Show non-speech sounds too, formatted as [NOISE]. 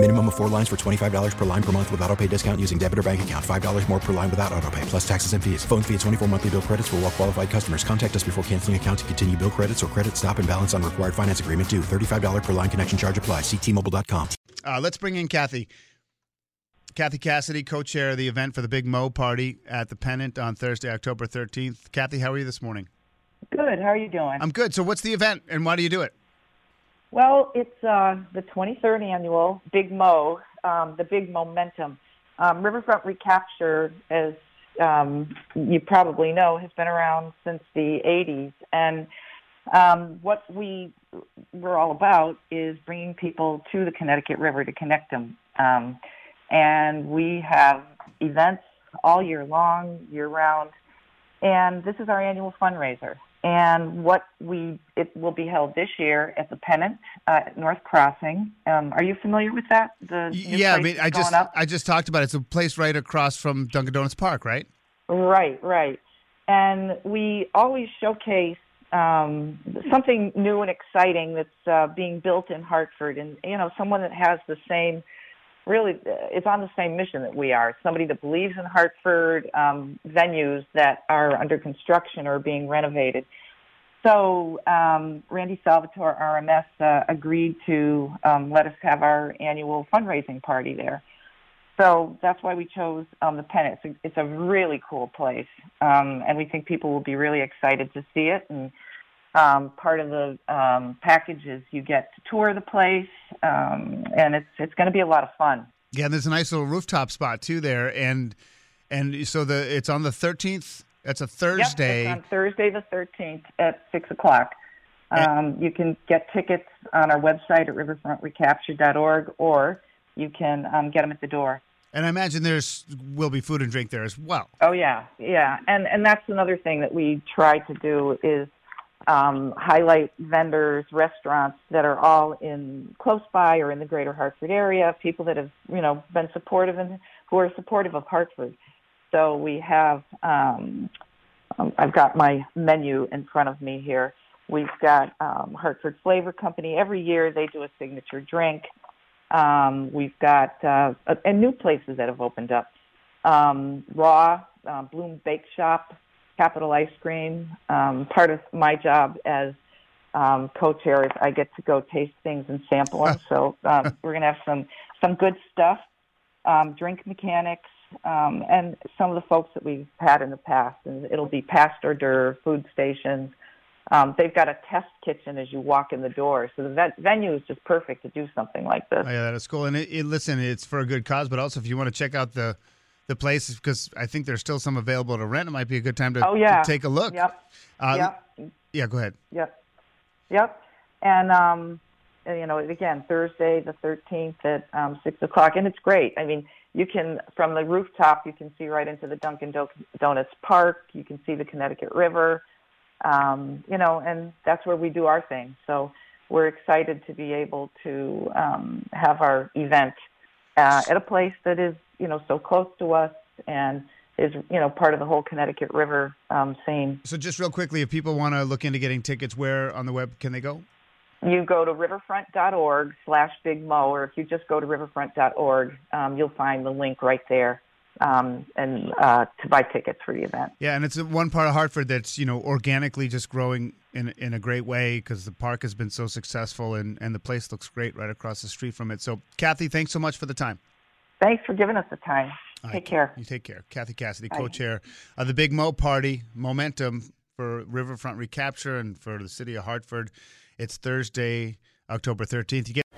Minimum of four lines for $25 per line per month with auto pay discount using debit or bank account. $5 more per line without auto pay, plus taxes and fees. Phone fee at 24 monthly bill credits for all well qualified customers. Contact us before canceling account to continue bill credits or credit stop and balance on required finance agreement due. $35 per line connection charge apply. Ctmobile.com. Uh, let's bring in Kathy. Kathy Cassidy, co-chair of the event for the Big Mo Party at the Pennant on Thursday, October 13th. Kathy, how are you this morning? Good. How are you doing? I'm good. So what's the event and why do you do it? Well, it's uh, the 23rd annual Big Mo, um, the Big Momentum. Um, Riverfront Recapture, as um, you probably know, has been around since the 80s. And um, what we we're all about is bringing people to the Connecticut River to connect them. Um, and we have events all year long, year round. And this is our annual fundraiser. And what we it will be held this year at the Pennant uh, at North Crossing. Um, are you familiar with that? The yeah, I mean, I just up? I just talked about it. It's a place right across from Dunkin' Donuts Park, right? Right, right. And we always showcase um, something new and exciting that's uh, being built in Hartford, and you know, someone that has the same, really, is on the same mission that we are. Somebody that believes in Hartford um, venues that are under construction or being renovated. So um, Randy Salvatore, RMS, uh, agreed to um, let us have our annual fundraising party there. So that's why we chose um, the Pennant. It's a, it's a really cool place, um, and we think people will be really excited to see it. And um, part of the um, package is you get to tour the place, um, and it's it's going to be a lot of fun. Yeah, and there's a nice little rooftop spot too there, and and so the it's on the 13th. That's a Thursday. Yep, it's on Thursday the 13th at six o'clock. Um, you can get tickets on our website at riverfrontrecapture.org, or you can um, get them at the door. And I imagine there's will be food and drink there as well. Oh yeah, yeah, and and that's another thing that we try to do is um, highlight vendors, restaurants that are all in close by or in the greater Hartford area, people that have you know been supportive and who are supportive of Hartford. So we have, um, um, I've got my menu in front of me here. We've got um, Hartford Flavor Company. Every year they do a signature drink. Um, we've got uh, and new places that have opened up. Um, Raw, uh, Bloom Bake Shop, Capital Ice Cream. Um, part of my job as um, co-chair is I get to go taste things and sample them. [LAUGHS] so um, we're going to have some some good stuff. Um, drink mechanics, um, and some of the folks that we've had in the past. And it'll be past hors d'oeuvre food stations. Um, they've got a test kitchen as you walk in the door, so the vet- venue is just perfect to do something like this. Oh, yeah, that is cool. And it, it, listen, it's for a good cause, but also if you want to check out the the place, because I think there's still some available to rent, it might be a good time to, Oh yeah, to take a look. Yep. Uh, yep. Yeah, go ahead. Yep. Yep. And um, you know, again, Thursday the 13th at um, six o'clock, and it's great. I mean, you can from the rooftop, you can see right into the Dunkin' Do- Donuts Park. You can see the Connecticut River. Um, you know, and that's where we do our thing. So we're excited to be able to um, have our event uh, at a place that is, you know, so close to us and is, you know, part of the whole Connecticut River um, scene. So just real quickly, if people want to look into getting tickets, where on the web can they go? You go to riverfront.org slash Big Mo, or if you just go to riverfront.org, um, you'll find the link right there um, and uh, to buy tickets for the event. Yeah, and it's one part of Hartford that's you know organically just growing in in a great way because the park has been so successful and and the place looks great right across the street from it. So, Kathy, thanks so much for the time. Thanks for giving us the time. All Take right, care. You take care. Kathy Cassidy, Bye. co-chair of the Big Mo Party Momentum for Riverfront Recapture and for the city of Hartford. It's Thursday, October 13th. You get